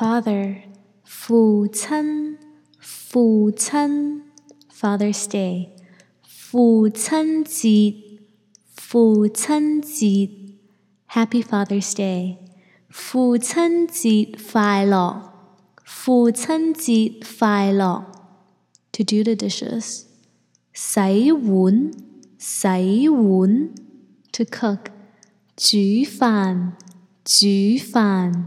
Father，父亲，父亲，Father's Day，父亲节，父亲节，Happy Father's Day，父亲节快乐，父亲节快乐。To do the dishes，洗碗，洗碗，To cook，煮饭，煮饭。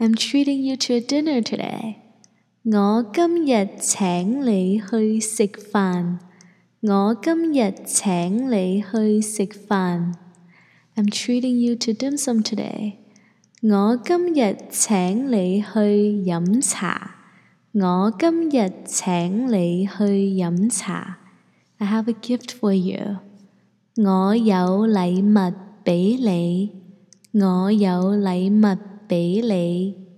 I'm treating you to a dinner today. 我今日请你去食饭。我今日请你去食饭。I'm treating you to dim sum today. 我今日请你去饮茶。我今日请你去饮茶。I have a gift for you. 我有礼物俾你。我有礼物。 俾你。